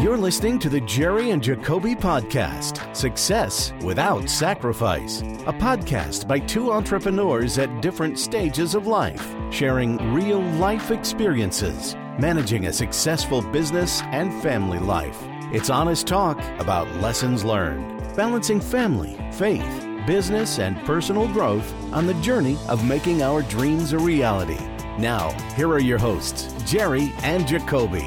You're listening to the Jerry and Jacobe Podcast Success Without Sacrifice, a podcast by two entrepreneurs at different stages of life, sharing real life experiences, managing a successful business and family life. It's honest talk about lessons learned, balancing family, faith, business, and personal growth on the journey of making our dreams a reality. Now, here are your hosts, Jerry and Jacobe.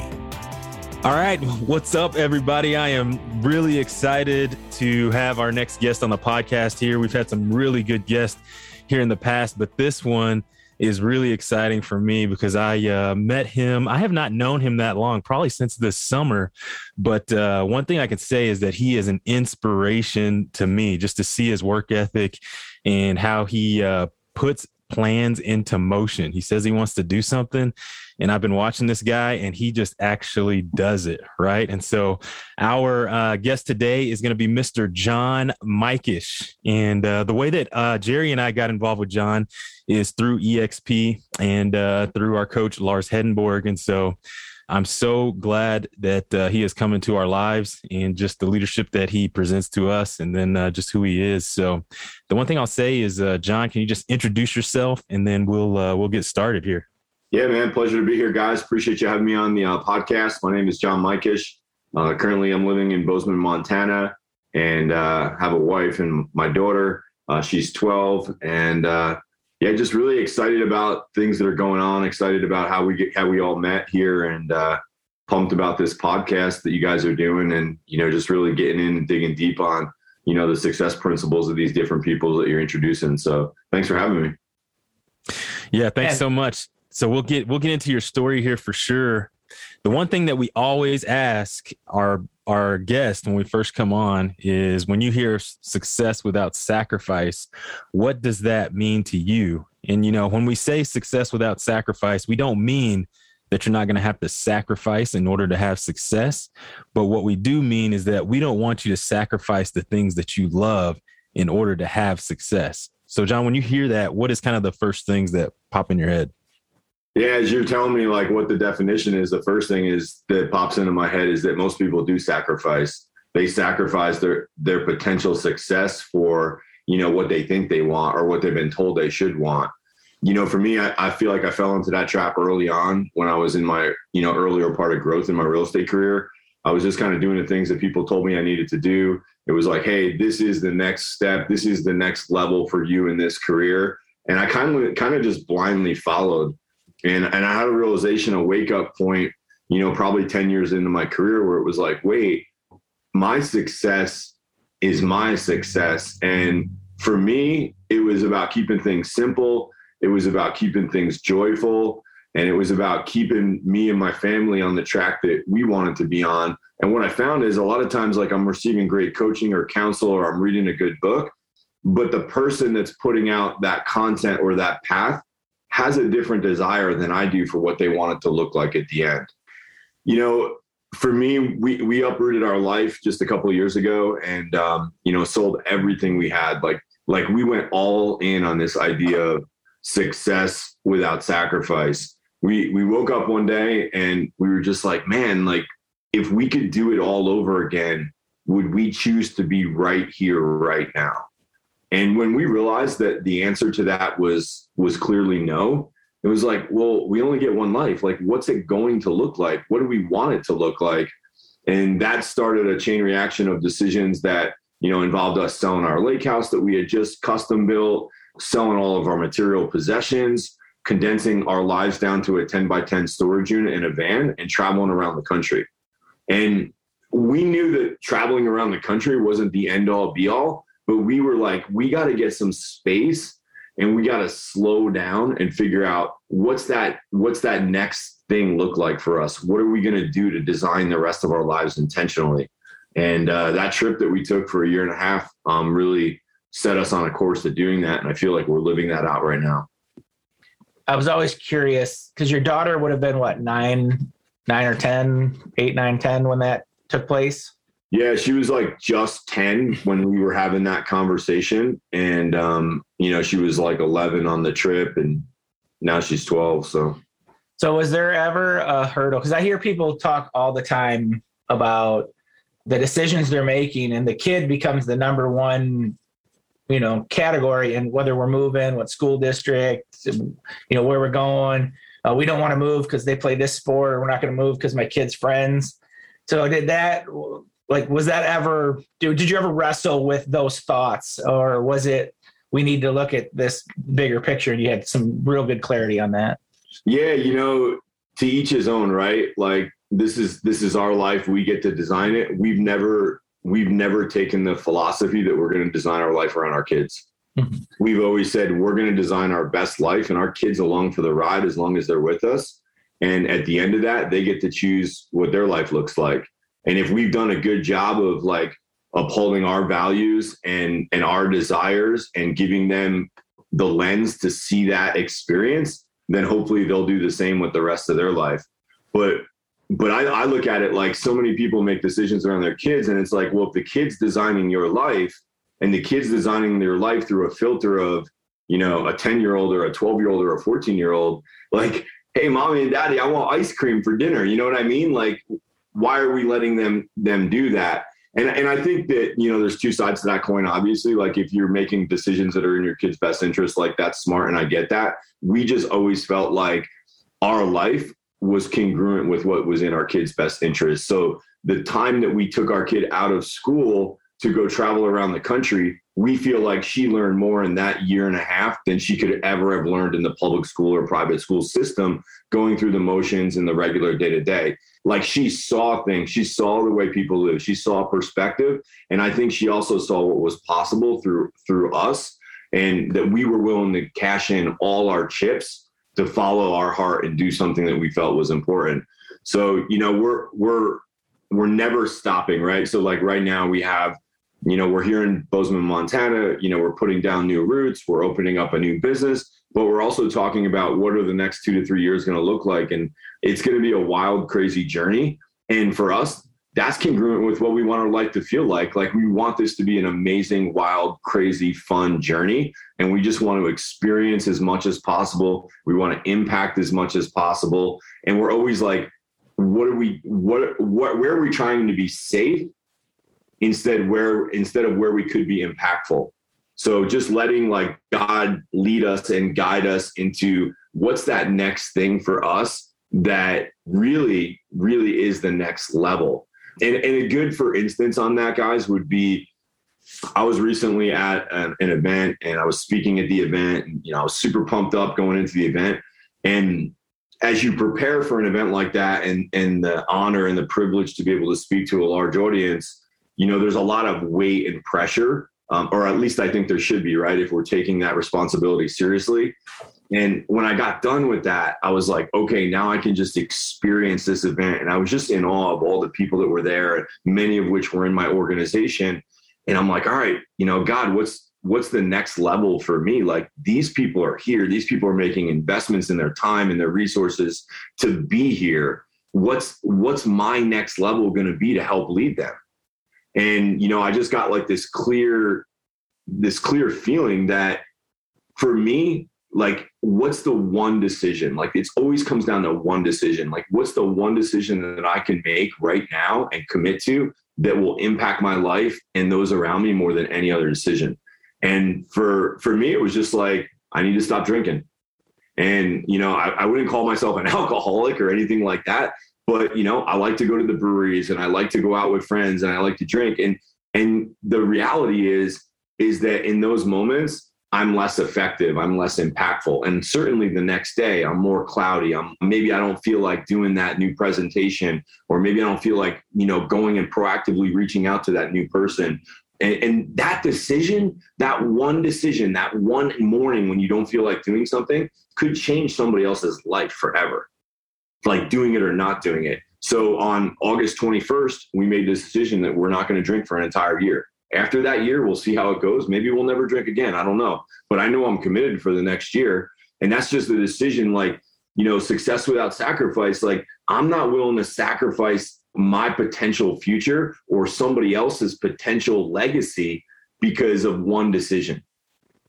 All right. What's up, everybody? I am really excited to have our next guest on the podcast here. We've had some really good guests here in the past, but this one is really exciting for me because I uh, met him. I have not known him that long, probably since this summer. But uh, one thing I can say is that he is an inspiration to me just to see his work ethic and how he uh, puts plans into motion. He says he wants to do something. And I've been watching this guy and he just actually does it. Right. And so our uh, guest today is going to be Mr. John Mikesh. And uh, the way that uh, Jerry and I got involved with John is through EXP and uh, through our coach, Lars Hedenborg. And so I'm so glad that uh, he has come into our lives and just the leadership that he presents to us and then uh, just who he is. So the one thing I'll say is, uh, John, can you just introduce yourself and then we'll, uh, we'll get started here. Yeah, man. Pleasure to be here, guys. Appreciate you having me on the uh, podcast. My name is John Mikesh. Uh, currently, I'm living in Bozeman, Montana, and have a wife and my daughter. she's 12 and yeah, just really excited about things that are going on. Excited about how we get how we all met here, and uh, pumped about this podcast that you guys are doing, and you know, just really getting in and digging deep on you know the success principles of these different people that you're introducing. So thanks for having me. Yeah, thanks and- so much. So we'll get we'll get into your story here for sure. The one thing that we always ask our our guest when we first come on is when you hear success without sacrifice, what does that mean to you? And, you know, when we say success without sacrifice, we don't mean that you're not going to have to sacrifice in order to have success. But what we do mean is that we don't want you to sacrifice the things that you love in order to have success. So, John, when you hear that, what is kind of the first things that pop in your head? Yeah, as you're telling me like what the definition is, the first thing is that pops into my head is that most people do sacrifice. They sacrifice their their potential success for you know what they think they want or what they've been told they should want. You know, for me, I, I feel like I fell into that trap early on when I was in my you know earlier part of growth in my real estate career. I was just kind of doing the things that people told me I needed to do. It was like, hey, this is the next step. This is the next level for you in this career. And I kind of kind of just blindly followed and and I had a realization, a wake up point, you know, probably 10 years into my career where it was like, wait, my success is my success. And for me, it was about keeping things simple. It was about keeping things joyful. And it was about keeping me and my family on the track that we wanted to be on. And what I found is a lot of times, like I'm receiving great coaching or counsel, or I'm reading a good book, but the person that's putting out that content or that path has a different desire than I do for what they want it to look like at the end. You know, for me, we we uprooted our life just a couple years ago, and um, you know, sold everything we had. Like like we went all in on this idea of success without sacrifice. We we woke up one day and we were just like, man, like if we could do it all over again, would we choose to be right here, right now? And when we realized that the answer to that was was clearly no, it was like, well, we only get one life. Like, what's it going to look like? What do we want it to look like? And that started a chain reaction of decisions that you know involved us selling our lake house that we had just custom built, selling all of our material possessions, condensing our lives down to a 10 by 10 storage unit in a van, and traveling around the country. And we knew that traveling around the country wasn't the end all be all but we were like, we got to get some space and we got to slow down and figure out what's that what's that next thing look like for us? What are we going to do to design the rest of our lives intentionally? And uh, that trip that we took for a year and a half um, really set us on a course to doing that and i feel like we're living that out right now. I was always curious because your daughter would have been what nine nine or ten eight nine ten when that took place yeah, she was like just 10 when we were having that conversation. And, um, you know, she was like 11 on the trip and now she's 12. So, So was there ever a hurdle? Because I hear people talk all the time about the decisions they're making, and the kid becomes the number one, you know, category and whether we're moving, what school district, you know, where we're going. Uh, we don't want to move because they play this sport. We're not going to move because my kid's friends. So did that like was that ever did, did you ever wrestle with those thoughts? Or was it we need to look at this bigger picture and you had some real good clarity on that? Yeah you know to each his own right? Like this is this is our life. We get to design it. We've never we've never taken the philosophy that we're going to design our life around our kids. Mm-hmm. we've always said we're going to design our best life and our kids along for the ride as long as they're with us. And at the end of that they get to choose what their life looks like and if we've done a good job of like upholding our values and and our desires and giving them the lens to see that experience then hopefully they'll do the same with the rest of their life. But but I, I look at it like so many people make decisions around their kids and it's like well if the kid's designing your life and the kid's designing their life through a filter of you know a 10 year old or a 12 year old or a 14 year old like hey mommy and daddy i want ice cream for dinner. You know what i mean? Like why are we letting them them do that? And and I think that you know there's two sides to that coin. Obviously, like if you're making decisions that are in your kid's best interest, like that's smart, and I get that. We just always felt like our life was congruent with what was in our kid's best interest. So the time that we took our kid out of school to go travel around the country, we feel like she learned more in that year and a half than she could ever have learned in the public school or private school system, going through the motions in the regular day to day like she saw things. She saw the way people live. She saw perspective. And i think she also saw what was possible through through us and that we were willing to cash in all our chips to follow our heart and do something that we felt was important. So you know we're we're we're never stopping right? So like right now we have you know we're here in bozeman montana. You know we're putting down new roots. We're opening up a new business but we're also talking about what are the next two to three years going to look like and it's going to be a wild crazy journey. And for us that's congruent with what we want our life to feel like. Like we want this to be an amazing wild crazy fun journey and we just want to experience as much as possible. We want to impact as much as possible. And we're always like what are we what what where are we trying to be safe instead where instead of where we could be impactful so just letting like God lead us and guide us into what's that next thing for us that really, really is the next level. And, and a good, for instance, on that, guys, would be I was recently at an, an event and I was speaking at the event. And, you know, I was super pumped up going into the event. And as you prepare for an event like that and, and the honor and the privilege to be able to speak to a large audience, you know, there's a lot of weight and pressure um, or at least I think there should be, right? If we're taking that responsibility seriously. And when I got done with that, I was like, okay, now I can just experience this event. And I was just in awe of all the people that were there, many of which were in my organization. And I'm like, all right, you know, God, what's what's the next level for me? Like these people are here. These people are making investments in their time and their resources to be here. What's what's my next level going to be to help lead them? And you know i just got like this clear this clear feeling that for me like what's the one decision? Like it's always comes down to one decision. Like what's the one decision that i can make right now and commit to that will impact my life and those around me more than any other decision? And for for me it was just like i need to stop drinking. And you know I, I wouldn't call myself an alcoholic or anything like that but you know i like to go to the breweries and i like to go out with friends and i like to drink. And and the reality is is that in those moments i'm less effective i'm less impactful. And certainly the next day i'm more cloudy. I'm maybe i don't feel like doing that new presentation or maybe i don't feel like you know going and proactively reaching out to that new person. And, and that decision that one decision that one morning when you don't feel like doing something could change somebody else's life forever like doing it or not doing it. So on August 21st, we made this decision that we're not going to drink for an entire year. After that year, we'll see how it goes. Maybe we'll never drink again. I don't know. But I know I'm committed for the next year. And that's just a decision like, you know, success without sacrifice. Like, I'm not willing to sacrifice my potential future or somebody else's potential legacy because of one decision.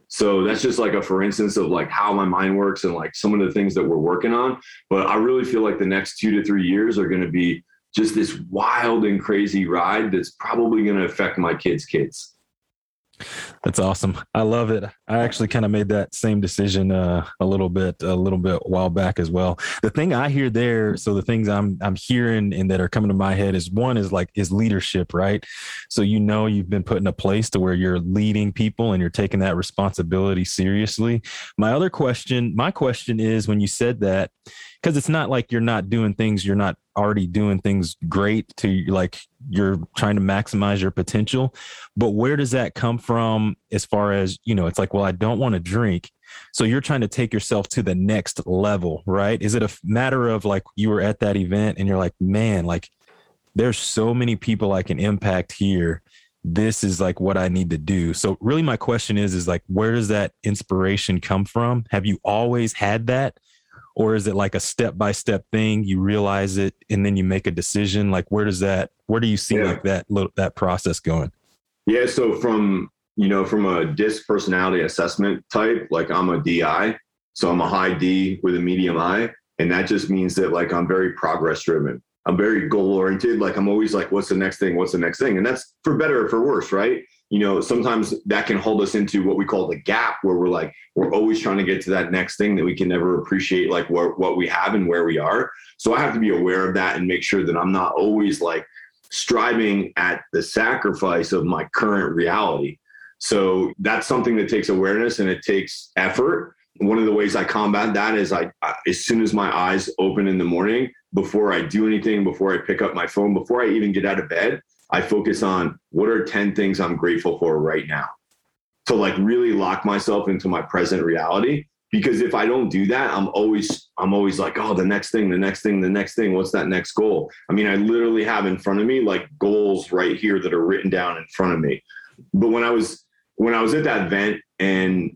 So that's just like a for instance of like how my mind works and like some of the things that we're working on. But I really feel like the next two to three years are going to be just this wild and crazy ride that's probably going to affect my kids' kids. That's awesome. I love it. I actually kind of made that same decision uh, a little bit, a little bit while back as well. The thing I hear there, so the things I'm I'm hearing and that are coming to my head is one is like is leadership, right? So you know you've been put in a place to where you're leading people and you're taking that responsibility seriously. My other question, my question is when you said that, because it's not like you're not doing things you're not already doing things great to like you're trying to maximize your potential. But where does that come from as far as you know it's like well i don't want to drink. So you're trying to take yourself to the next level right? Is it a matter of like you were at that event and you're like man like there's so many people i can impact here. This is like what i need to do. So really my question is is like where does that inspiration come from? Have you always had that or is it like a step by step thing? You realize it and then you make a decision. Like where does that where do you see yeah. like that that process going? Yeah so from you know from a disc personality assessment type like i'm a di so i'm a high d with a medium i and that just means that like i'm very progress driven i'm very goal oriented like i'm always like what's the next thing what's the next thing? And that's for better or for worse right you know, sometimes that can hold us into what we call the gap where we're like, we're always trying to get to that next thing that we can never appreciate, like what, what we have and where we are. So I have to be aware of that and make sure that I'm not always like striving at the sacrifice of my current reality. So that's something that takes awareness and it takes effort. One of the ways I combat that is I, I as soon as my eyes open in the morning, before I do anything, before I pick up my phone, before I even get out of bed, I focus on what are 10 things I'm grateful for right now. To like really lock myself into my present reality. Because if I don't do that, I'm always, I'm always like, oh, the next thing, the next thing, the next thing. What's that next goal? I mean, I literally have in front of me like goals right here that are written down in front of me. But when I was when I was at that event and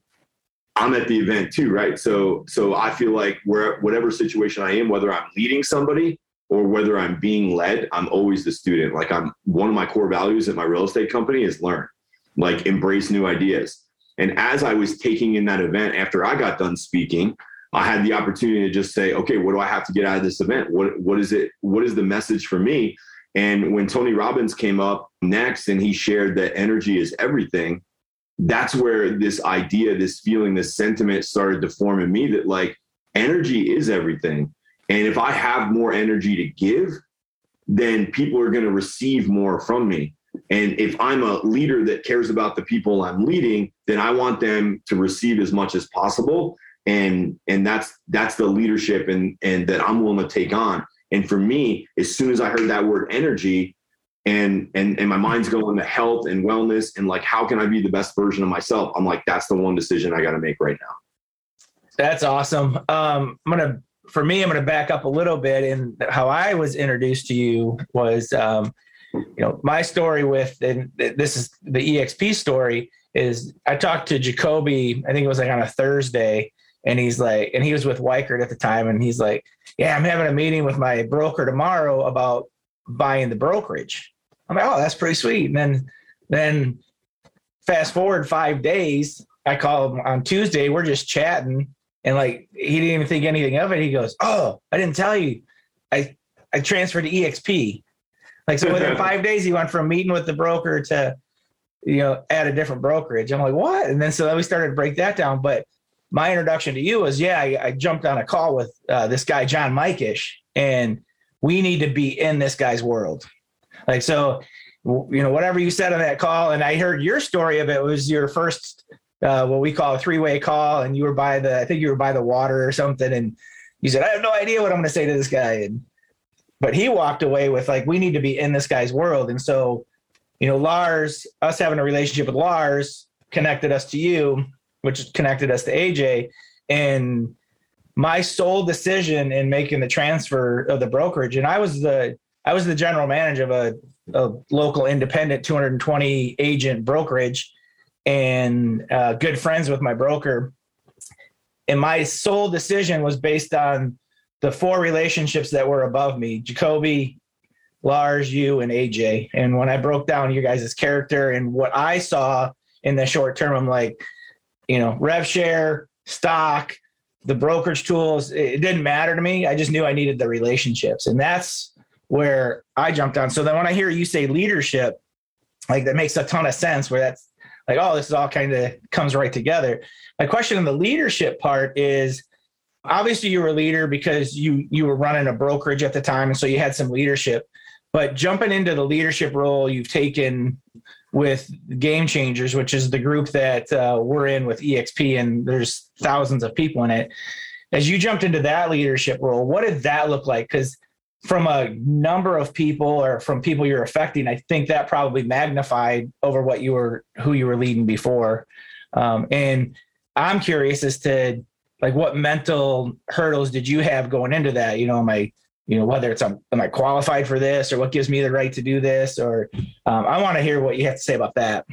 I'm at the event too, right? So so I feel like where whatever situation I am, whether I'm leading somebody or whether I'm being led, I'm always the student. Like I'm one of my core values at my real estate company is learn, like embrace new ideas. And as I was taking in that event after I got done speaking, I had the opportunity to just say, okay, what do I have to get out of this event? What what is it? What is the message for me? And when Tony Robbins came up next and he shared that energy is everything, that's where this idea, this feeling, this sentiment started to form in me that like energy is everything and if I have more energy to give, then people are going to receive more from me. And if I'm a leader that cares about the people I'm leading, then I want them to receive as much as possible. And and that's that's the leadership and and that I'm willing to take on. And for me, as soon as I heard that word energy, and and and my mind's going to health and wellness and like how can I be the best version of myself? I'm like, that's the one decision I got to make right now. That's awesome. Um, I'm gonna for me, I'm going to back up a little bit. And how I was introduced to you was, um, you know, my story with, and this is the EXP story is I talked to Jacobe, I think it was like on a Thursday, and he's like, and he was with Weichert at the time, and he's like, yeah, I'm having a meeting with my broker tomorrow about buying the brokerage. I'm like, oh, that's pretty sweet. And then, then fast forward five days, I call him on Tuesday. We're just chatting, and like he didn't even think anything of it. He goes, "Oh, I didn't tell you. I I transferred to EXP." Like so, within five days, he went from meeting with the broker to you know at a different brokerage. I'm like, what? And then so then we started to break that down. But my introduction to you was, yeah, I, I jumped on a call with uh, this guy John Mikesh, and we need to be in this guy's world. Like so, you know, whatever you said on that call, and I heard your story of it was your first uh, what we call a three way call, and you were by the I think you were by the water or something, and you said I have no idea what I'm going to say to this guy, and but he walked away with like we need to be in this guy's world, and so you know Lars, us having a relationship with Lars connected us to you, which connected us to AJ, and my sole decision in making the transfer of the brokerage, and I was the I was the general manager of a, a local independent 220 agent brokerage and uh, good friends with my broker. And my sole decision was based on the four relationships that were above me Jacobe, Lars, you, and AJ. And when I broke down you guys' character and what I saw in the short term, I'm like, you know, rev share, stock, the brokerage tools, it didn't matter to me. I just knew I needed the relationships. And that's where I jumped on. So then when I hear you say leadership, like that makes a ton of sense where that's like, oh, this is all kind of comes right together. My question on the leadership part is obviously you were a leader because you you were running a brokerage at the time and so you had some leadership but jumping into the leadership role you've taken with game changers which is the group that uh, we're in with exp and there's thousands of people in it as you jumped into that leadership role what did that look like because from a number of people or from people you're affecting i think that probably magnified over what you were who you were leading before. Um, and i'm curious as to like what mental hurdles did you have going into that? You know am i you know whether it's um, am i qualified for this or what gives me the right to do this? Or um, i want to hear what you have to say about that.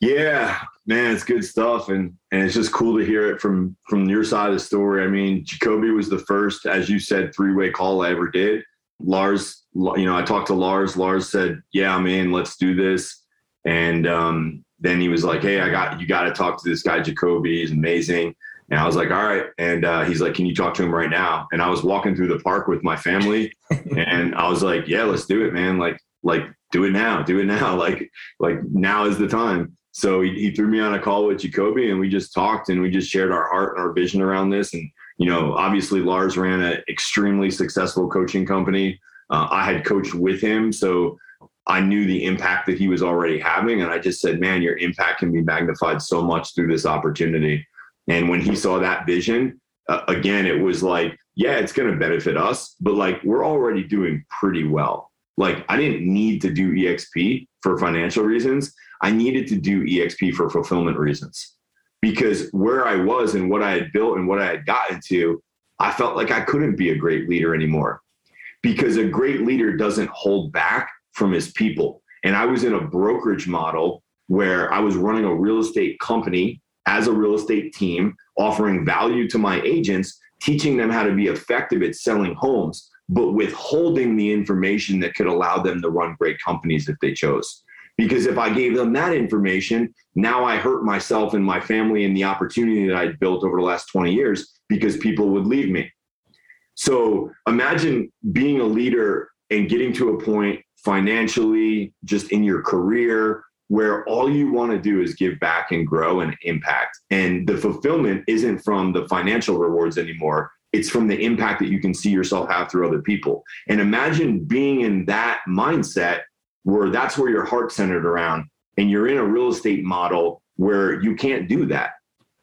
Yeah man it's good stuff. And and it's just cool to hear it from from your side of the story. I mean jacobe was the first as you said three-way call i ever did lars you know i talked to lars lars said yeah i'm in let's do this and um, then he was like hey i got you got to talk to this guy jacobe he's amazing and I was like, all right. And uh, he's like, can you talk to him right now? And I was walking through the park with my family and I was like, yeah, let's do it, man. Like, like do it now, do it now. Like, like now is the time. So he, he threw me on a call with Jacobe and we just talked and we just shared our heart and our vision around this. And, you know, obviously Lars ran an extremely successful coaching company. Uh, I had coached with him. So I knew the impact that he was already having. And I just said, man, your impact can be magnified so much through this opportunity. And when he saw that vision, uh, again, it was like, yeah, it's going to benefit us, but like we're already doing pretty well. Like I didn't need to do EXP for financial reasons. I needed to do EXP for fulfillment reasons because where I was and what I had built and what I had gotten to, I felt like I couldn't be a great leader anymore because a great leader doesn't hold back from his people. And I was in a brokerage model where I was running a real estate company as a real estate team, offering value to my agents, teaching them how to be effective at selling homes, but withholding the information that could allow them to run great companies if they chose. Because if I gave them that information, now I hurt myself and my family and the opportunity that I'd built over the last 20 years because people would leave me. So imagine being a leader and getting to a point financially, just in your career, where all you want to do is give back and grow and impact. And the fulfillment isn't from the financial rewards anymore. It's from the impact that you can see yourself have through other people. And imagine being in that mindset where that's where your heart's centered around. And you're in a real estate model where you can't do that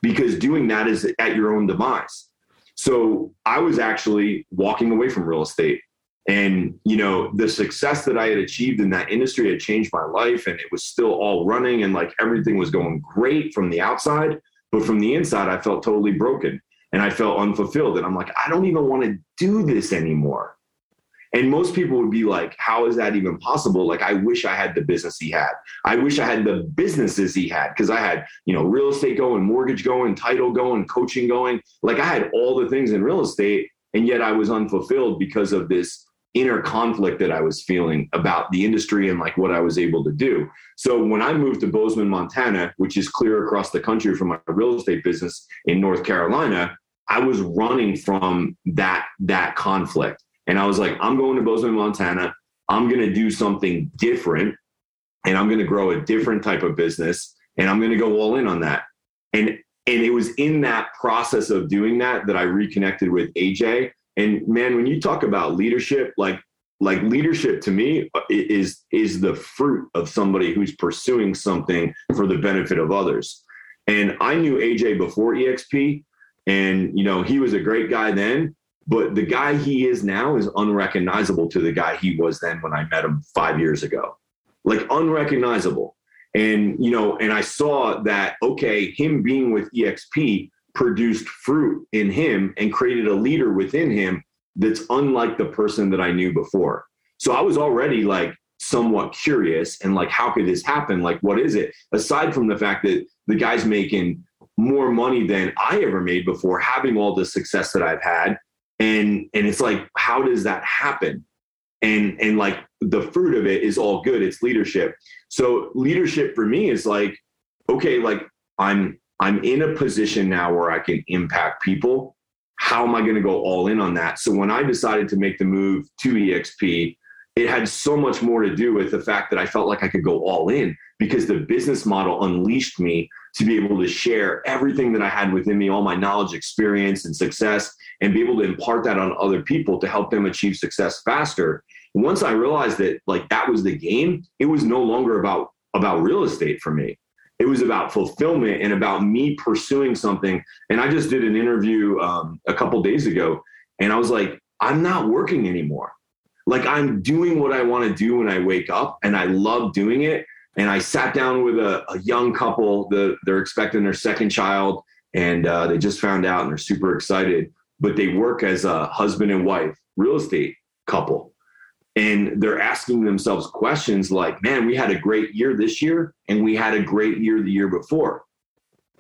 because doing that is at your own demise. So I was actually walking away from real estate and, you know, the success that I had achieved in that industry had changed my life and it was still all running and like everything was going great from the outside. But from the inside, I felt totally broken and I felt unfulfilled. And I'm like, I don't even want to do this anymore. And most people would be like, How is that even possible? Like, I wish I had the business he had. I wish I had the businesses he had because I had, you know, real estate going, mortgage going, title going, coaching going. Like, I had all the things in real estate. And yet I was unfulfilled because of this inner conflict that I was feeling about the industry and like what I was able to do. So when I moved to Bozeman, Montana, which is clear across the country from my real estate business in North Carolina, I was running from that that conflict. And I was like, I'm going to Bozeman, Montana. I'm going to do something different and I'm going to grow a different type of business and I'm going to go all in on that. And and it was in that process of doing that that I reconnected with AJ and man, when you talk about leadership, like like leadership to me uh, is is the fruit of somebody who's pursuing something for the benefit of others. And I knew AJ before EXP, and you know he was a great guy then. But the guy he is now is unrecognizable to the guy he was then when I met him five years ago. Like unrecognizable. And you know, and I saw that okay, him being with EXP produced fruit in him and created a leader within him that's unlike the person that I knew before. So I was already like somewhat curious and like, how could this happen? Like, what is it? Aside from the fact that the guy's making more money than I ever made before, having all the success that I've had. And and it's like, how does that happen? And and like the fruit of it is all good. It's leadership. So leadership for me is like, okay, like I'm I'm in a position now where I can impact people. How am I going to go all in on that? So when I decided to make the move to EXP, it had so much more to do with the fact that I felt like I could go all in because the business model unleashed me to be able to share everything that I had within me, all my knowledge, experience, and success, and be able to impart that on other people to help them achieve success faster. Once I realized that like that was the game, it was no longer about about real estate for me. It was about fulfillment and about me pursuing something. And I just did an interview um, a couple days ago, and I was like, I'm not working anymore. Like I'm doing what I want to do when I wake up, and I love doing it. And I sat down with a, a young couple. The, they're expecting their second child, and uh, they just found out, and they're super excited. But they work as a husband and wife real estate couple and they're asking themselves questions like man we had a great year this year and we had a great year the year before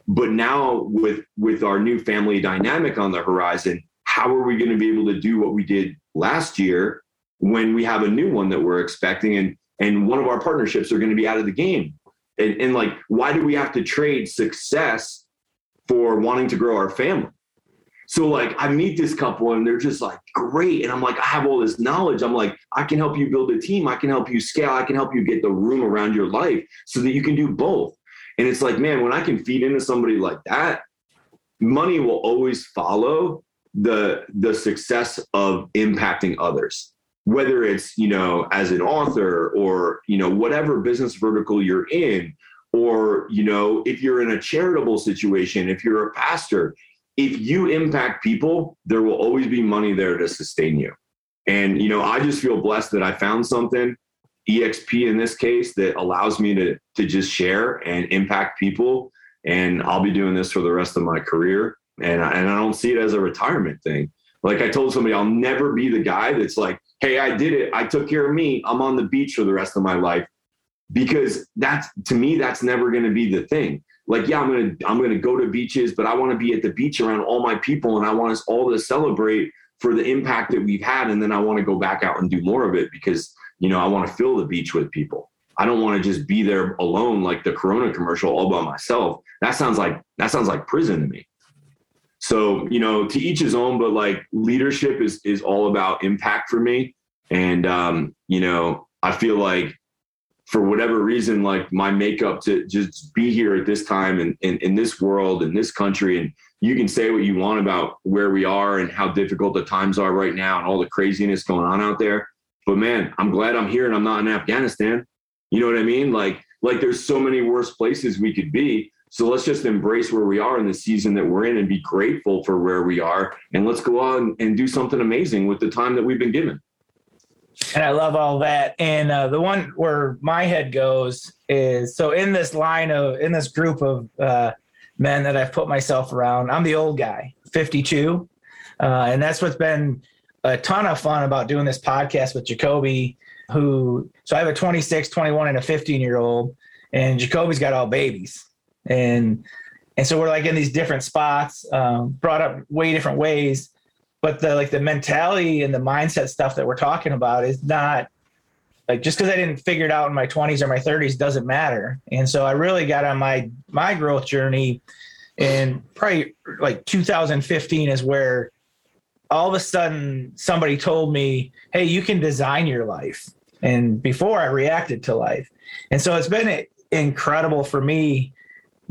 but now with with our new family dynamic on the horizon how are we going to be able to do what we did last year when we have a new one that we're expecting and and one of our partnerships are going to be out of the game and, and like why do we have to trade success for wanting to grow our family so like I meet this couple and they're just like great. And I'm like, I have all this knowledge. I'm like, I can help you build a team. I can help you scale. I can help you get the room around your life so that you can do both. And it's like, man, when I can feed into somebody like that, money will always follow the the success of impacting others. Whether it's, you know, as an author or, you know, whatever business vertical you're in, or you know if you're in a charitable situation if you're a pastor if you impact people, there will always be money there to sustain you. And, you know, I just feel blessed that I found something, EXP in this case, that allows me to, to just share and impact people. And I'll be doing this for the rest of my career. And I, and I don't see it as a retirement thing. Like I told somebody, I'll never be the guy that's like, hey, I did it. I took care of me. I'm on the beach for the rest of my life. Because that's, to me, that's never going to be the thing like yeah i'm gonna i'm gonna go to beaches but i want to be at the beach around all my people and i want us all to celebrate for the impact that we've had and then i want to go back out and do more of it because you know i want to fill the beach with people i don't want to just be there alone like the corona commercial all by myself that sounds like that sounds like prison to me so you know to each his own but like leadership is is all about impact for me and um you know i feel like for whatever reason, like my makeup to just be here at this time and in, this world, in this country. And you can say what you want about where we are and how difficult the times are right now and all the craziness going on out there. But man, I'm glad I'm here and I'm not in Afghanistan. You know what I mean? Like, like there's so many worse places we could be. So let's just embrace where we are in the season that we're in and be grateful for where we are. And let's go on and do something amazing with the time that we've been given and I love all that. And uh, the one where my head goes is so in this line of in this group of uh, men that I've put myself around, I'm the old guy, 52, uh, and that's what's been a ton of fun about doing this podcast with Jacobe. Who so I have a 26, 21, and a 15 year old, and Jacobe's got all babies, and and so we're like in these different spots, um, brought up way different ways but the like the mentality and the mindset stuff that we're talking about is not like just because I didn't figure it out in my 20s or my 30s doesn't matter. And so I really got on my my growth journey and probably like 2015 is where all of a sudden somebody told me, "Hey, you can design your life." And before I reacted to life. And so it's been incredible for me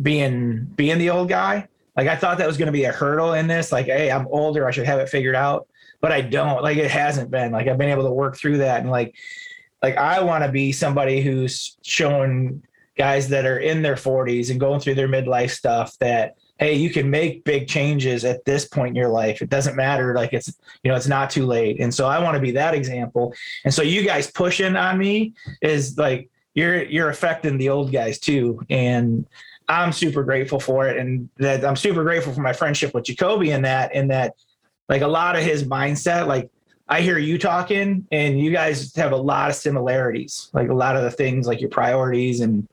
being being the old guy. Like I thought that was going to be a hurdle in this. Like, hey, I'm older, I should have it figured out, but I don't. Like it hasn't been. Like I've been able to work through that, and like, like I want to be somebody who's showing guys that are in their 40s and going through their midlife stuff that hey you can make big changes at this point in your life. It doesn't matter. Like it's you know it's not too late. And so i want to be that example. And so you guys pushing on me is like you're you're affecting the old guys too. And I'm super grateful for it, and that I'm super grateful for my friendship with Jacobe in that. In that, like a lot of his mindset, like I hear you talking, and you guys have a lot of similarities. Like a lot of the things, like your priorities and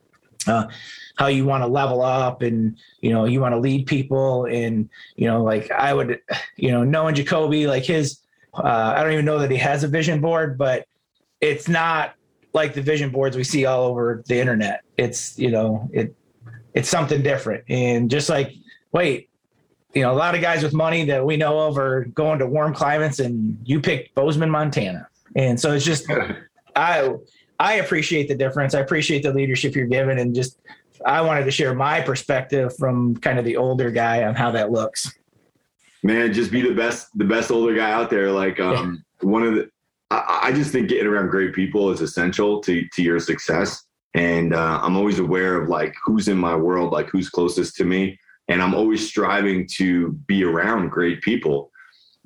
uh, how you want to level up, and you know you want to lead people, and you know like I would, you know, knowing Jacobe, like his, uh, I don't even know that he has a vision board, but it's not like the vision boards we see all over the internet. It's you know it it's something different. And just like, wait, you know, a lot of guys with money that we know of are going to warm climates, and you picked Bozeman, Montana. And so it's just, I, I appreciate the difference. I appreciate the leadership you're given, and just I wanted to share my perspective from kind of the older guy on how that looks. Man, just be the best, the best older guy out there. Like um, yeah. one of the, I, I, just think getting around great people is essential to to your success. And uh, I'm always aware of like who's in my world, like who's closest to me, and I'm always striving to be around great people.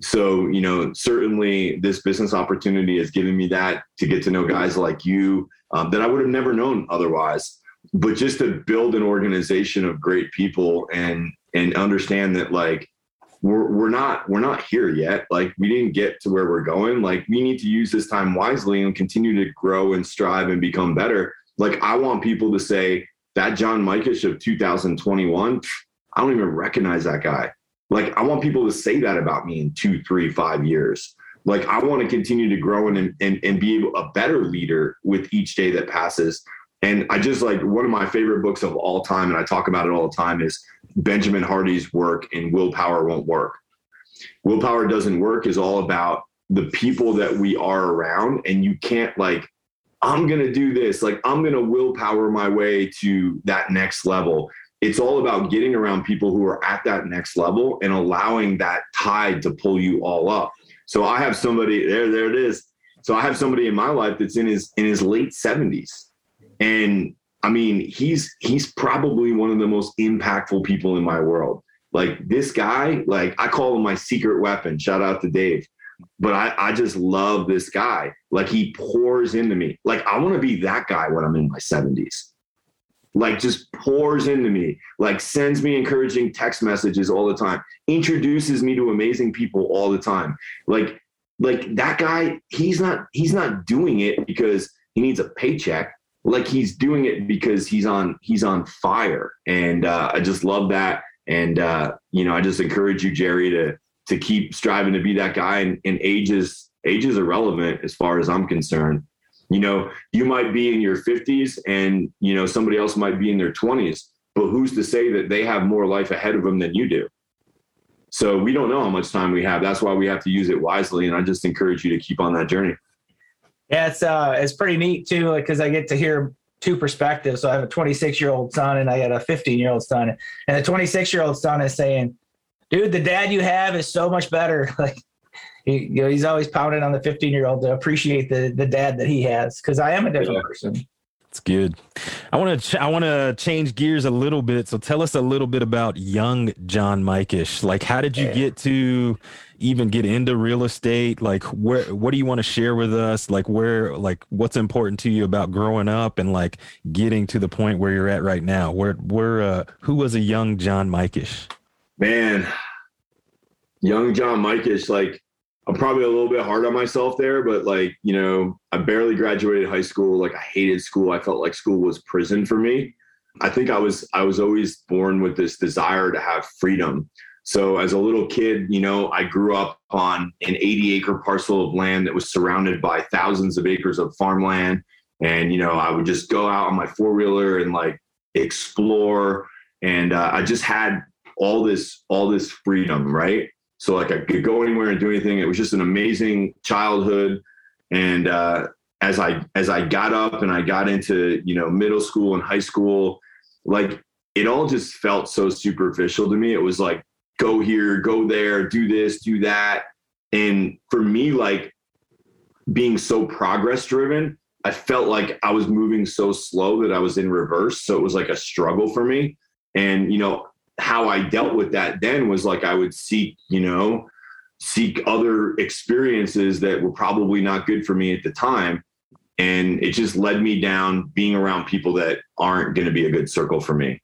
So, you know, certainly this business opportunity has given me that to get to know guys like you um, that I would have never known otherwise. But just to build an organization of great people and and understand that like we're we're not we're not here yet. Like we didn't get to where we're going. Like we need to use this time wisely and continue to grow and strive and become better. Like I want people to say that John Mikesh of 2021, I don't even recognize that guy. Like I want people to say that about me in two, three, five years. Like I want to continue to grow and, and, and be a better leader with each day that passes. And I just like one of my favorite books of all time, and I talk about it all the time, is Benjamin Hardy's work in Willpower Won't Work. Willpower Doesn't Work is all about the people that we are around, and you can't like, I'm going to do this. Like, I'm going to willpower my way to that next level it's all about getting around people who are at that next level and allowing that tide to pull you all up. So I have somebody there, there it is. So I have somebody in my life that's in his in his late 70s. And I mean, he's he's probably one of the most impactful people in my world. Like this guy, like I call him my secret weapon. Shout out to Dave. But I, I just love this guy. Like he pours into me. Like I want to be that guy when I'm in my 70s like just pours into me, like sends me encouraging text messages all the time, introduces me to amazing people all the time. Like, like that guy, he's not he's not doing it because he needs a paycheck. Like he's doing it because he's on he's on fire, and uh, I just love that. And uh, you know, I just encourage you, Jerry, to to keep striving to be that guy. And, and age is age is irrelevant as far as I'm concerned. You know you might be in your 50s and you know somebody else might be in their 20s but who's to say that they have more life ahead of them than you do? So we don't know how much time we have. That's why we have to use it wisely and i just encourage you to keep on that journey. Yeah it's uh it's pretty neat too because i get to hear two perspectives. So i have a 26 year old son and i got a 15 year old son. And the 26 year old son is saying dude the dad you have is so much better like he, you know, he's always pounding on the 15 year old to appreciate the the dad that he has because I am a different yeah. person. It's good. I want to ch- I want to change gears a little bit. So tell us a little bit about young John Mikesh. Like, how did you yeah. get to even get into real estate? Like, where what do you want to share with us? Like, where like what's important to you about growing up and like getting to the point where you're at right now? Where where uh, who was a young John Mikesh? Man, young John Mikesh, like I'm probably a little bit hard on myself there, but like, you know, I barely graduated high school. Like I hated school. I felt like school was prison for me. I think I was I was always born with this desire to have freedom. So as a little kid, you know, I grew up on an 80 acre parcel of land that was surrounded by thousands of acres of farmland. And, you know, I would just go out on my four wheeler and like explore. And uh, I just had all this, all this freedom, right? So like I could go anywhere and do anything. It was just an amazing childhood. And uh, as I as I got up and I got into you know middle school and high school, like it all just felt so superficial to me. It was like go here, go there, do this, do that. And for me, like being so progress driven, I felt like I was moving so slow that I was in reverse. So it was like a struggle for me. And, you know, how I dealt with that then was like I would seek, you know, seek other experiences that were probably not good for me at the time. And it just led me down being around people that aren't going to be a good circle for me.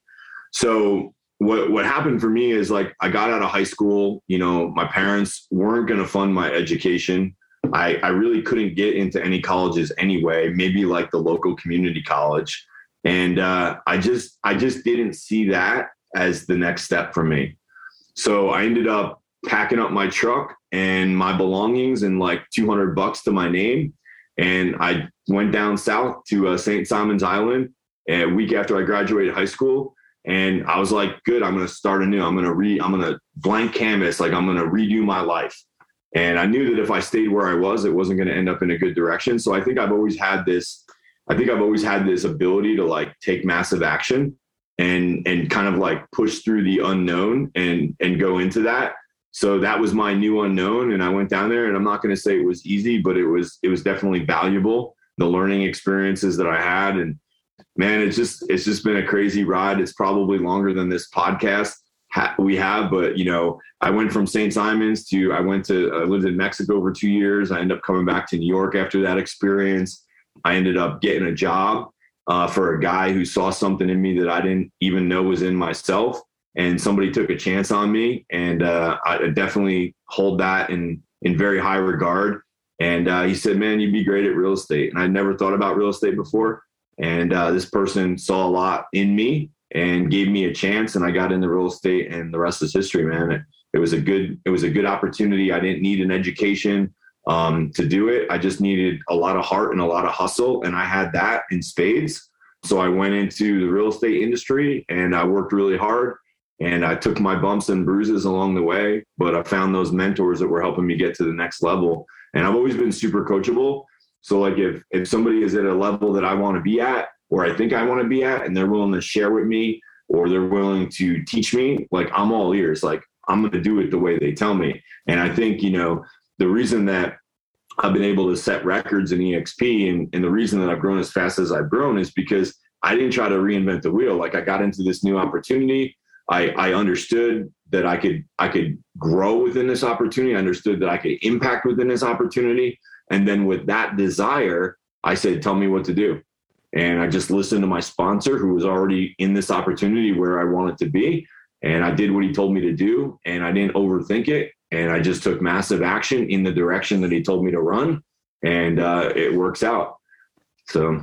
So what what happened for me is like I got out of high school, you know, my parents weren't going to fund my education. I, I really couldn't get into any colleges anyway, maybe like the local community college. And uh, I just I just didn't see that as the next step for me. So I ended up packing up my truck and my belongings and like 200 bucks to my name. And I went down south to uh, St. Simon's Island a week after I graduated high school. And I was like, good, I'm going to start anew. I'm going to re, I'm going to blank canvas. Like I'm going to redo my life. And I knew that if I stayed where I was, it wasn't going to end up in a good direction. So I think I've always had this, I think I've always had this ability to like take massive action and, and kind of like push through the unknown and, and go into that. So that was my new unknown. And I went down there and I'm not going to say it was easy, but it was, it was definitely valuable. The learning experiences that I had and man, it's just, it's just been a crazy ride. It's probably longer than this podcast ha- we have. But you know, I went from St. Simons to I went to I lived in Mexico for two years. I ended up coming back to New York after that experience. I ended up getting a job uh, for a guy who saw something in me that I didn't even know was in myself, and somebody took a chance on me, and uh, I definitely hold that in in very high regard. And uh, he said, "Man, you'd be great at real estate." And I never thought about real estate before. And uh, this person saw a lot in me and gave me a chance and I got into real estate and the rest is history, man. It, it was a good, it was a good opportunity. I didn't need an education um, to do it. I just needed a lot of heart and a lot of hustle. And I had that in spades. So I went into the real estate industry and I worked really hard and I took my bumps and bruises along the way, but I found those mentors that were helping me get to the next level. And I've always been super coachable. So like if if somebody is at a level that I want to be at, or I think I want to be at and they're willing to share with me or they're willing to teach me, like I'm all ears. Like I'm going to do it the way they tell me. And I think, you know, the reason that I've been able to set records in EXP and, and the reason that I've grown as fast as I've grown is because I didn't try to reinvent the wheel. Like I got into this new opportunity. I, I understood that I could I could grow within this opportunity. I understood that I could impact within this opportunity. And then with that desire, I said, tell me what to do. And I just listened to my sponsor who was already in this opportunity where I wanted to be. And I did what he told me to do. And I didn't overthink it. And I just took massive action in the direction that he told me to run. And uh, it works out. So,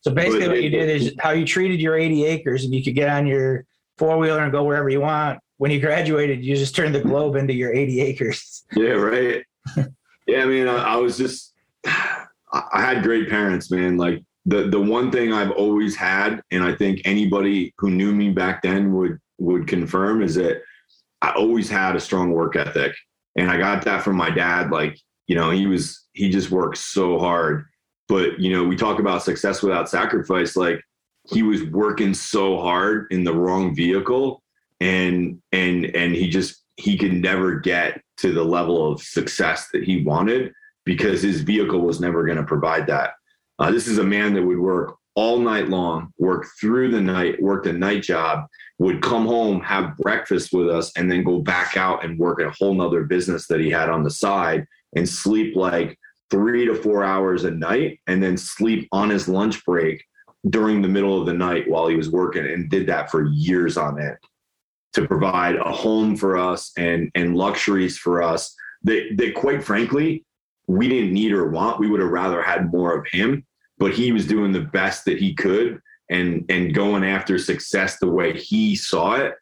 so basically, what you did is how you treated your 80 acres, and you could get on your four wheeler and go wherever you want. When you graduated, you just turned the globe into your 80 acres. Yeah, right. yeah, I mean, I, I was just, I had great parents, man. Like the the one thing I've always had, and I think anybody who knew me back then would would confirm, is that I always had a strong work ethic, and I got that from my dad. Like you know, he was he just worked so hard. But you know, we talk about success without sacrifice. Like he was working so hard in the wrong vehicle, and and and he just he could never get to the level of success that he wanted because his vehicle was never going to provide that. Uh, this is a man that would work all night long, work through the night, worked a night job, would come home, have breakfast with us, and then go back out and work a whole nother business that he had on the side and sleep like three to four hours a night and then sleep on his lunch break during the middle of the night while he was working and did that for years on end to provide a home for us and and luxuries for us that that quite frankly we didn't need or want. We would have rather had more of him but he was doing the best that he could and and going after success the way he saw it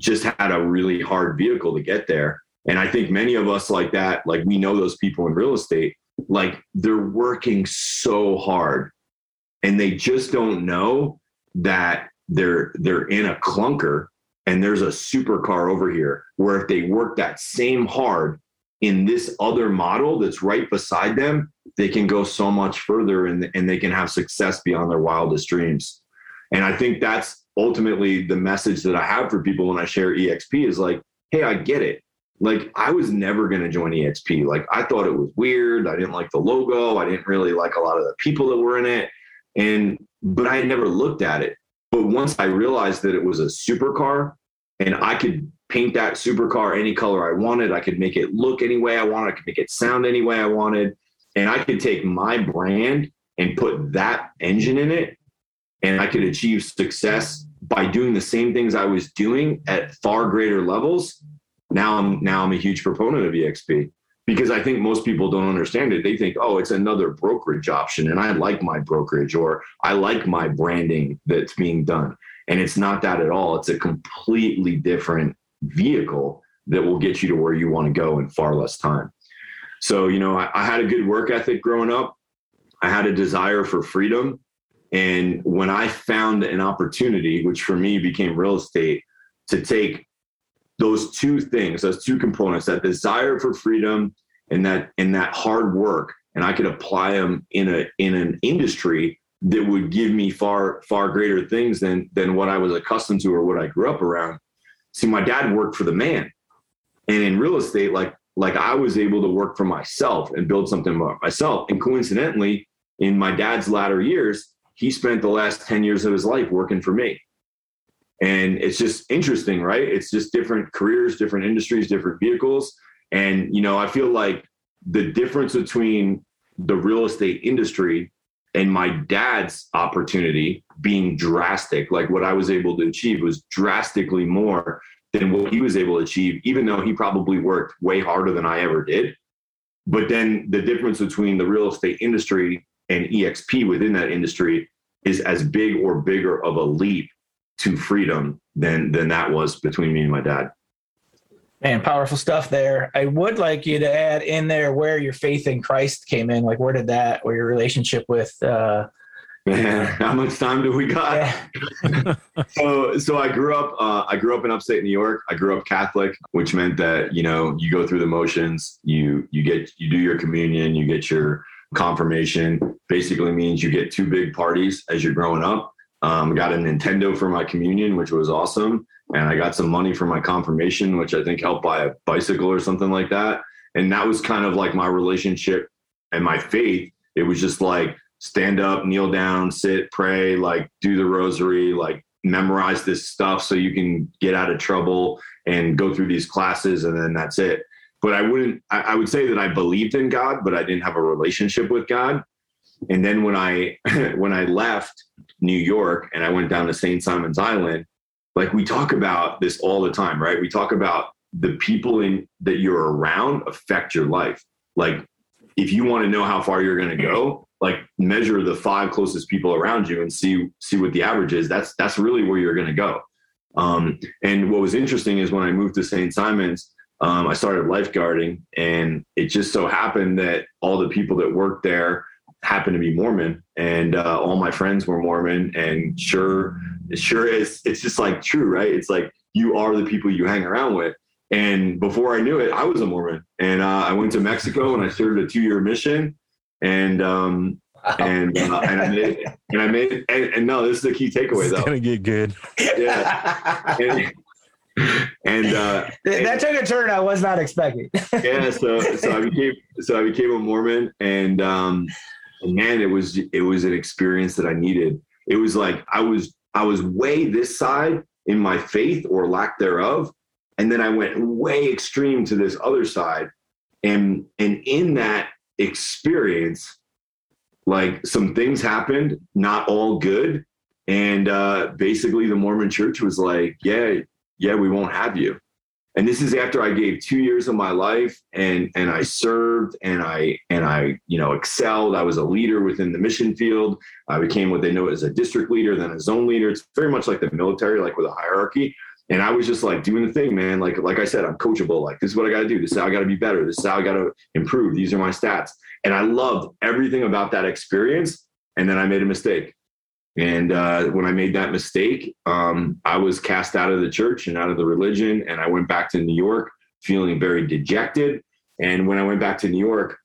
just had a really hard vehicle to get there. And i think many of us like that like we know those people in real estate like they're working so hard and they just don't know that they're they're in a clunker and there's a supercar over here where if they work that same hard in this other model that's right beside them, they can go so much further and, and they can have success beyond their wildest dreams. And I think that's ultimately the message that I have for people when I share EXP is like, hey, I get it. Like I was never going to join EXP. Like I thought it was weird. I didn't like the logo. I didn't really like a lot of the people that were in it. And but I had never looked at it. But once I realized that it was a supercar and I could paint that supercar any color I wanted. I could make it look any way I wanted. I could make it sound any way I wanted. And I could take my brand and put that engine in it. And I could achieve success by doing the same things I was doing at far greater levels. Now I'm now I'm a huge proponent of EXP because I think most people don't understand it. They think, oh, it's another brokerage option. And I like my brokerage or I like my branding that's being done. And it's not that at all. It's a completely different vehicle that will get you to where you want to go in far less time. So, you know, I, I, had a good work ethic growing up. I had a desire for freedom. And when I found an opportunity, which for me became real estate, to take those two things, those two components, that desire for freedom and that and that hard work, and I could apply them in a in an industry that would give me far far greater things than than what I was accustomed to or what I grew up around. See, my dad worked for the man, and in real estate, like like I was able to work for myself and build something myself. And coincidentally, in my dad's latter years, he spent the last 10 years of his life working for me. And it's just interesting, right? It's just different careers, different industries, different vehicles. And, you know, I feel like the difference between the real estate industry and my dad's opportunity being drastic, like what I was able to achieve was drastically more than what he was able to achieve, even though he probably worked way harder than I ever did. But then the difference between the real estate industry and EXP within that industry is as big or bigger of a leap to freedom than than that was between me and my dad. Man, powerful stuff there. I would like you to add in there where your faith in Christ came in. Like, where did that, or your relationship with uh, Man, how much time do we got? Yeah. so, so I grew up. Uh, I grew up in upstate New York. I grew up Catholic, which meant that you know you go through the motions. You you get you do your communion. You get your confirmation. Basically means you get two big parties as you're growing up. Um, got a Nintendo for my communion, which was awesome, and I got some money for my confirmation, which I think helped buy a bicycle or something like that. And that was kind of like my relationship and my faith. It was just like stand up, kneel down, sit, pray, like do the rosary, like memorize this stuff so you can get out of trouble and go through these classes and then that's it. But I wouldn't, I, I would say that I believed in God, but I didn't have a relationship with God. And then when I, when I left New York and I went down to St. Simon's Island, like we talk about this all the time, right? We talk about the people in that you're around affect your life. Like if you want to know how far you're going to go, like measure the five closest people around you and see see what the average is that's that's really where you're going to go. Um, and what was interesting is when i moved to st simons um, i started lifeguarding and it just so happened that all the people that worked there happened to be mormon and uh, all my friends were mormon and sure sure is it's just like true right? It's like you are the people you hang around with. And before i knew it i was a mormon. And uh, i went to mexico and i served a two-year mission and um wow. and uh, and I made and I made and, and no, this is the key takeaway though. It's gonna get good. Yeah. and, and uh, that took a turn I was not expecting. yeah, so so I became so I became a Mormon, and um, man, it was it was an experience that I needed. It was like I was I was way this side in my faith or lack thereof, and then I went way extreme to this other side, and and in that experience, like some things happened, not all good. And uh, basically, the Mormon church was like, yeah, yeah, we won't have you. And this is after I gave two years of my life and and I served and I and I you know excelled. I was a leader within the mission field. I became what they know as a district leader, then a zone leader. It's very much like the military, like with a hierarchy. And I was just like doing the thing, man. Like, like I said, I'm coachable. Like, this is what I got to do. This is how I got to be better. This is how I got to improve. These are my stats. And I loved everything about that experience. And then I made a mistake. And uh, when I made that mistake, um, I was cast out of the church and out of the religion. And I went back to New York feeling very dejected. And when I went back to New York,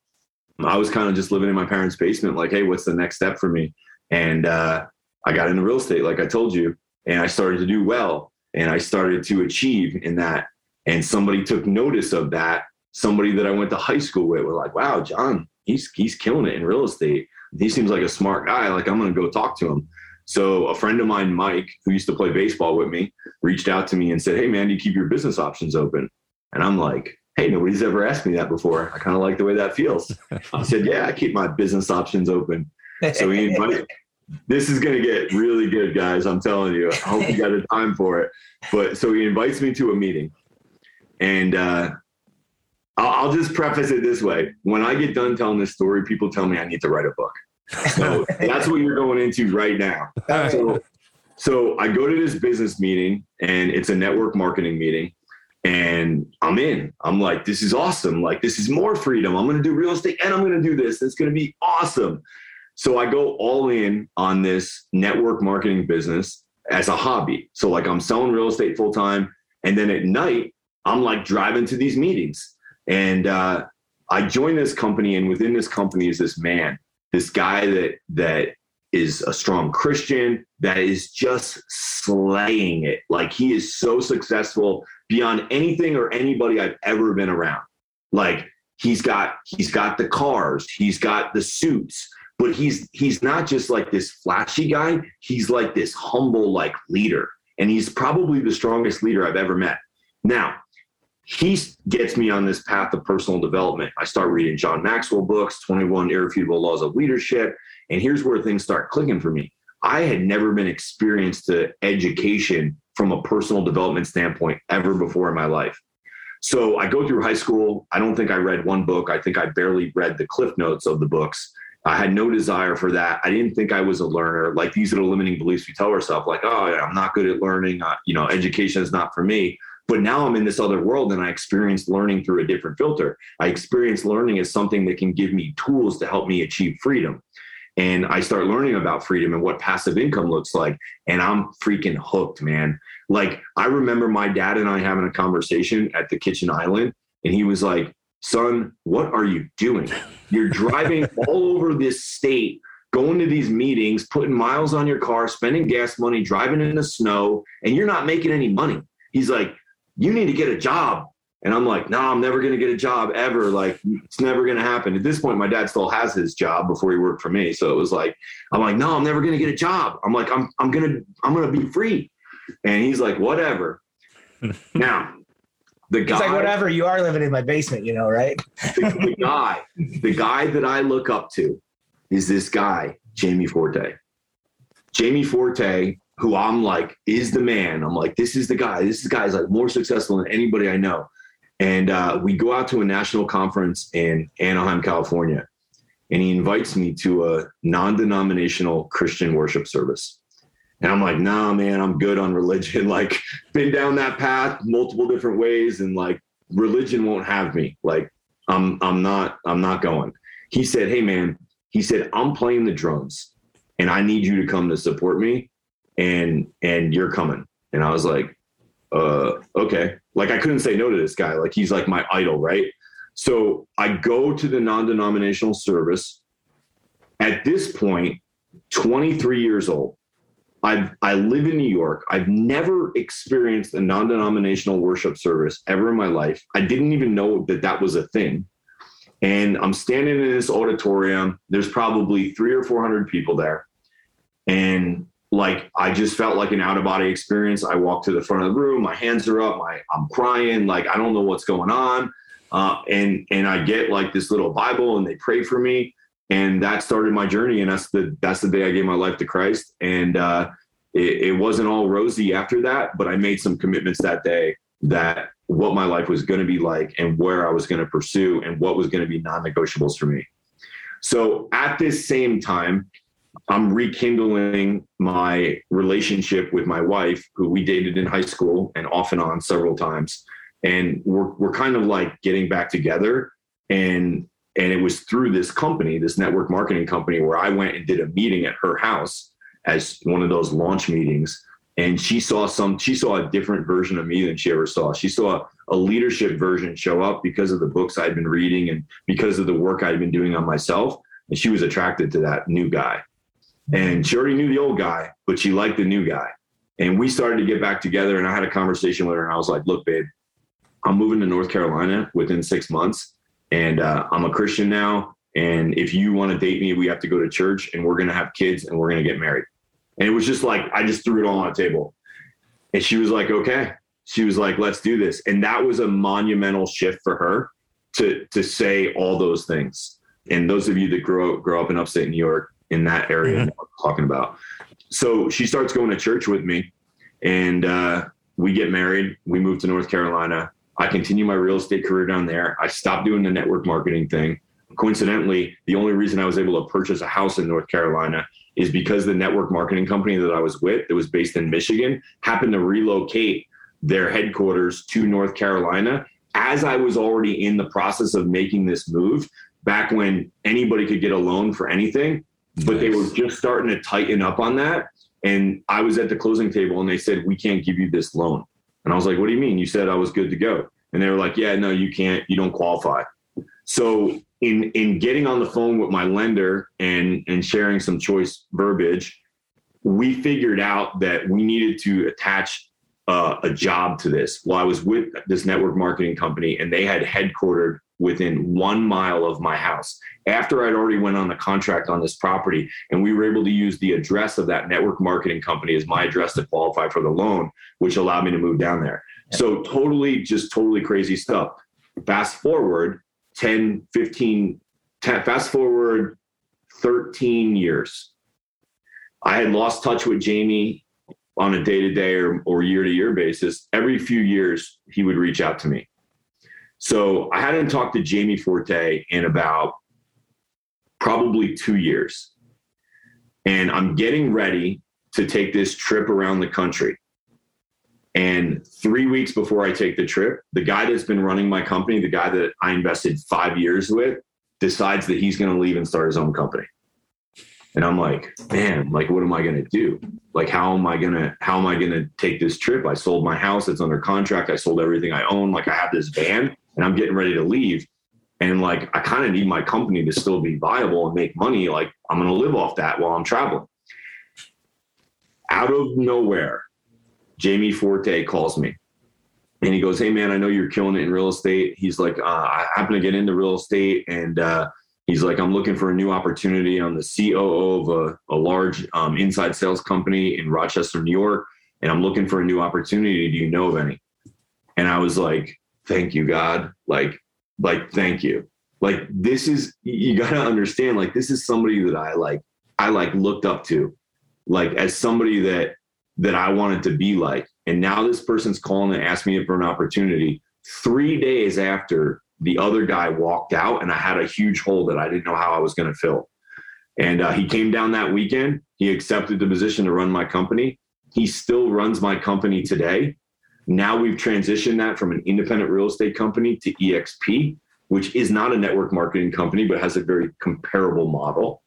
I was kind of just living in my parents' basement, like, hey, what's the next step for me? And uh, I got into real estate, like I told you, and I started to do well and I started to achieve in that. And somebody took notice of that. Somebody that I went to high school with were like, wow, John, he's he's killing it in real estate. He seems like a smart guy. Like I'm gonna go talk to him. So a friend of mine, Mike, who used to play baseball with me, reached out to me and said, Hey man, you keep your business options open? And I'm like, Hey, nobody's ever asked me that before. I kind of like the way that feels. I said, Yeah, I keep my business options open. So he invited, this is going to get really good, guys. I'm telling you. I hope you got a time for it. But so he invites me to a meeting, and uh, I'll, I'll just preface it this way: when I get done telling this story, people tell me I need to write a book. So that's what you're going into right now. So, so I go to this business meeting, and it's a network marketing meeting. And I'm in. I'm like, this is awesome. Like, this is more freedom. I'm going to do real estate and I'm going to do this. It's going to be awesome. So I go all in on this network marketing business as a hobby. So like I'm selling real estate full time, and then at night I'm like driving to these meetings. And uh, I joined this company, and within this company is this man, this guy that that is a strong Christian that is just slaying it. Like he is so successful beyond anything or anybody I've ever been around. Like he's got he's got the cars, he's got the suits, but he's he's not just like this flashy guy, he's like this humble like leader. And he's probably the strongest leader I've ever met. Now, he gets me on this path of personal development. I start reading John Maxwell books, 21 Irrefutable Laws of Leadership. And here's where things start clicking for me. I had never been experienced to education from a personal development standpoint ever before in my life. So I go through high school. I don't think I read one book. I think I barely read the cliff notes of the books. I had no desire for that. I didn't think I was a learner. Like these are the limiting beliefs we tell ourselves, like, oh, yeah, I'm not good at learning. Uh, you know, education is not for me. But now I'm in this other world and I experience learning through a different filter. I experience learning as something that can give me tools to help me achieve freedom. And I start learning about freedom and what passive income looks like. And I'm freaking hooked, man. Like, I remember my dad and I having a conversation at the kitchen island, and he was like, Son, what are you doing? You're driving all over this state going to these meetings, putting miles on your car, spending gas money, driving in the snow, and you're not making any money. He's like, you need to get a job. And I'm like, no, I'm never going to get a job ever. Like, it's never going to happen. At this point, my dad still has his job before he worked for me. So it was like, I'm like, no, I'm never going to get a job. I'm like, I'm, I'm going to, I'm going to be free. And he's like, whatever. now, the guy, He's like, whatever, you are living in my basement, you know, right? the, the guy, the guy that I look up to is this guy, Jamie Forte. Jamie Forte who I'm like is the man. I'm like, this is the guy. This guy is like more successful than anybody I know. And uh, we go out to a national conference in Anaheim, California, and he invites me to a non-denominational Christian worship service. And I'm like, nah, man, I'm good on religion. Like, been down that path multiple different ways, and like, religion won't have me. Like, I'm, I'm not, I'm not going. He said, hey, man, he said, I'm playing the drums, and I need you to come to support me and and you're coming and i was like uh okay like i couldn't say no to this guy like he's like my idol right so i go to the non-denominational service at this point 23 years old I've I live in New York. I've never experienced a non-denominational worship service ever in my life. I didn't even know that that was a thing. And I'm standing in this auditorium. There's probably three or four hundred people there, and like I just felt like an out of body experience. I walk to the front of the room, my hands are up, my I'm crying, like I don't know what's going on. Uh, and and I get like this little Bible and they pray for me. And that started my journey. And that's the that's the day I gave my life to Christ. And uh, it, it wasn't all rosy after that, but I made some commitments that day that what my life was going to be like and where I was going to pursue and what was going to be non-negotiables for me. So at this same time, I'm rekindling my relationship with my wife, who we dated in high school and off and on several times. And we're, we're kind of like getting back together. And, and it was through this company, this network marketing company, where I went and did a meeting at her house as one of those launch meetings. And she saw some, she saw a different version of me than she ever saw. She saw a leadership version show up because of the books I'd been reading and because of the work I'd been doing on myself. And she was attracted to that new guy. And she already knew the old guy, but she liked the new guy. And we started to get back together. And I had a conversation with her, and I was like, "Look, babe, I'm moving to North Carolina within six months, and uh, I'm a Christian now. And if you want to date me, we have to go to church, and we're gonna have kids, and we're gonna get married." And it was just like I just threw it all on the table. And she was like, "Okay." She was like, "Let's do this." And that was a monumental shift for her to to say all those things. And those of you that grow grow up in upstate New York, in that area mm-hmm. I'm talking about. So she starts going to church with me, and uh, we get married. We move to North Carolina. I continue my real estate career down there. I stopped doing the network marketing thing. Coincidentally, the only reason I was able to purchase a house in North Carolina is because the network marketing company that I was with, that was based in Michigan, happened to relocate their headquarters to North Carolina as I was already in the process of making this move back when anybody could get a loan for anything but they were just starting to tighten up on that. And I was at the closing table and they said, We can't give you this loan. And I was like, What do you mean? You said I was good to go. And they were like, Yeah, no, you can't, you don't qualify. So in in getting on the phone with my lender and and sharing some choice verbiage, we figured out that we needed to attach uh, a job to this. Well, I was with this network marketing company, and they had headquartered within one mile of my house. After I'd already went on a contract on this property, and we were able to use the address of that network marketing company as my address to qualify for the loan, which allowed me to move down there. So totally, just totally crazy stuff. Fast forward 10, 15, 10, fast forward 13 years. I had lost touch with Jamie on a day to day or year to year basis. Every few years, he would reach out to me. So I hadn't talked to Jamie Forte in about probably two years. And I'm getting ready to take this trip around the country. And three weeks before I take the trip, the guy that's been running my company, the guy that I invested five years with, decides that he's going to leave and start his own company. And I'm like, man, like, what am I going to do? Like, how am I going to, how am I going to take this trip? I sold my house. It's under contract. I sold everything I own. Like I have this van and I'm getting ready to leave. And like, I kind of need my company to still be viable and make money. Like I'm going to live off that while I'm traveling. Out of nowhere, Jamie Forte calls me and he goes, Hey man, I know you're killing it in real estate. He's like, uh, I happen to get into real estate and, uh, he's like, I'm looking for a new opportunity. I'm the COO of a, a large um, inside sales company in Rochester, New York, and I'm looking for a new opportunity. Do you know of any? And I was like, thank you, God. Like, like, thank you. Like, this is, you got to understand, like, this is somebody that I like, I like looked up to, like, as somebody that that I wanted to be like. And now this person's calling and asked me for an opportunity three days after the other guy walked out, and I had a huge hole that I didn't know how I was going to fill. And uh, he came down that weekend. He accepted the position to run my company. He still runs my company today. Now we've transitioned that from an independent real estate company to EXP, which is not a network marketing company, but has a very comparable model.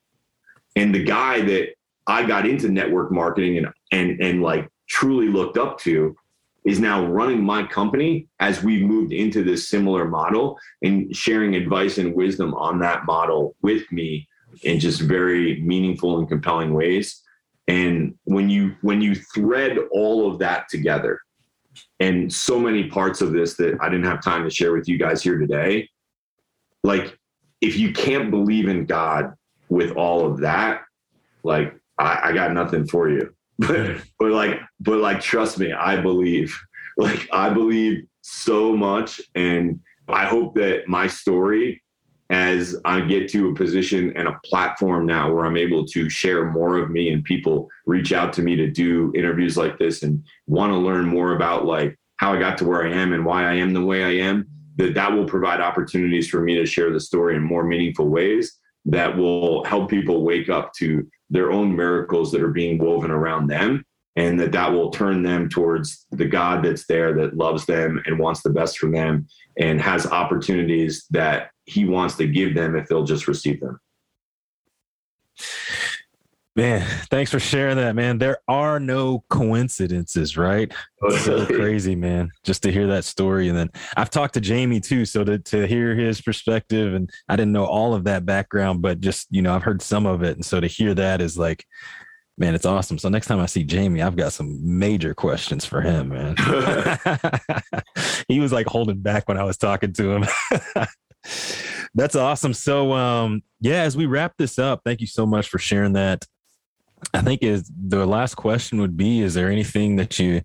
And the guy that I got into network marketing and and and like truly looked up to is now running my company as we've moved into this similar model and sharing advice and wisdom on that model with me in just very meaningful and compelling ways and when you when you thread all of that together and so many parts of this that I didn't have time to share with you guys here today like if you can't believe in God with all of that like I, I got nothing for you. But but like but like trust me, I believe. Like I believe so much and I hope that my story as I get to a position and a platform now where I'm able to share more of me and people reach out to me to do interviews like this and want to learn more about like how I got to where I am and why I am the way I am that that will provide opportunities for me to share the story in more meaningful ways that will help people wake up to their own miracles that are being woven around them and that that will turn them towards the god that's there that loves them and wants the best for them and has opportunities that he wants to give them if they'll just receive them Man, thanks for sharing that, man. There are no coincidences, right? so crazy, man. Just to hear that story. And then I've talked to Jamie too. So to, to hear his perspective, and I didn't know all of that background, but just, you know, I've heard some of it. And so to hear that is like, man, it's awesome. So next time I see Jamie, I've got some major questions for him, man. he was like holding back when I was talking to him. That's awesome. So, um, yeah, as we wrap this up, thank you so much for sharing that. I think is the last question would be is there anything that you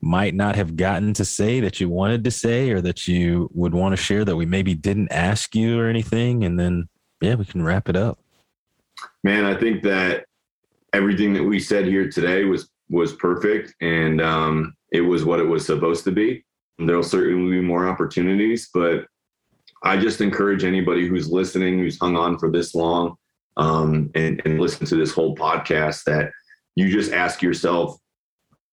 might not have gotten to say that you wanted to say or that you would want to share that we maybe didn't ask you or anything and then yeah we can wrap it up man i think that everything that we said here today was was perfect and um, it was what it was supposed to be there'll certainly be more opportunities but i just encourage anybody who's listening who's hung on for this long um, and, and listen to this whole podcast that you just ask yourself,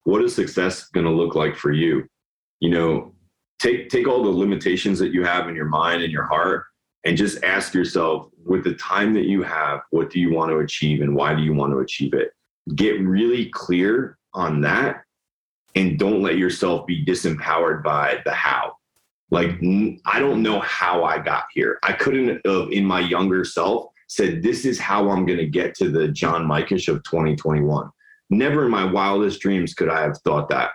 what is success going to look like for you? You know, take take all the limitations that you have in your mind and your heart and just ask yourself with the time that you have, what do you want to achieve and why do you want to achieve it? Get really clear on that and don't let yourself be disempowered by the how. Like, I don't know how I got here. I couldn't have, in my younger self, said, This is how I'm going to get to the John Mikesh of 2021. Never in my wildest dreams could I have thought that.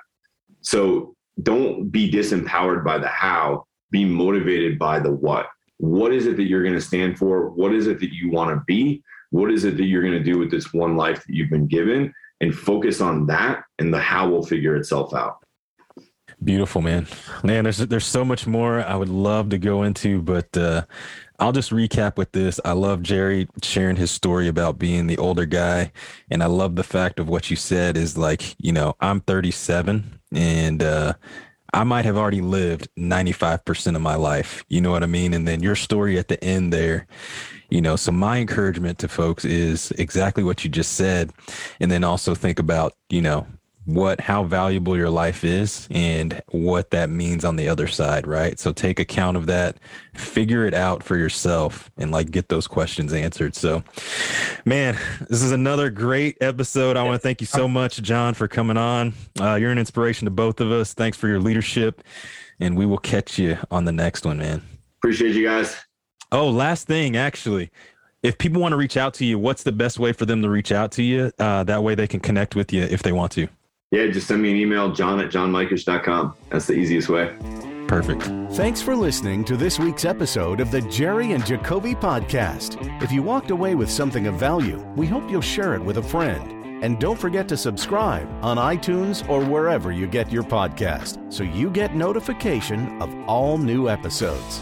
So don't be disempowered by the how, be motivated by the what. What is it that you're going to stand for? What is it that you want to be? What is it that you're going to do with this one life that you've been given? And focus on that, and the how will figure itself out. Beautiful, man. Man, there's there's so much more I would love to go into, but uh, I'll just recap with this. I love Jerry sharing his story about being the older guy, and I love the fact of what you said is like, you know, I'm 37, and uh, I might have already lived 95% of my life. You know what I mean? And then your story at the end there, you know, so my encouragement to folks is exactly what you just said. And then also think about, you know, what how valuable your life is and what that means on the other side right? So take account of that. Figure it out for yourself and like get those questions answered. So man this is another great episode. I want to thank you so much john for coming on. Uh, you're an inspiration to both of us. Thanks for your leadership and we will catch you on the next one man. Appreciate you guys. Oh last thing actually. If people want to reach out to you what's the best way for them to reach out to you? Uh, that way they can connect with you if they want to yeah, just send me an email, john at johnmikesh.com. That's the easiest way. Perfect. Thanks for listening to this week's episode of the Jerry and Jacobe podcast. If you walked away with something of value, we hope you'll share it with a friend. And don't forget to subscribe on iTunes or wherever you get your podcast so you get notification of all new episodes.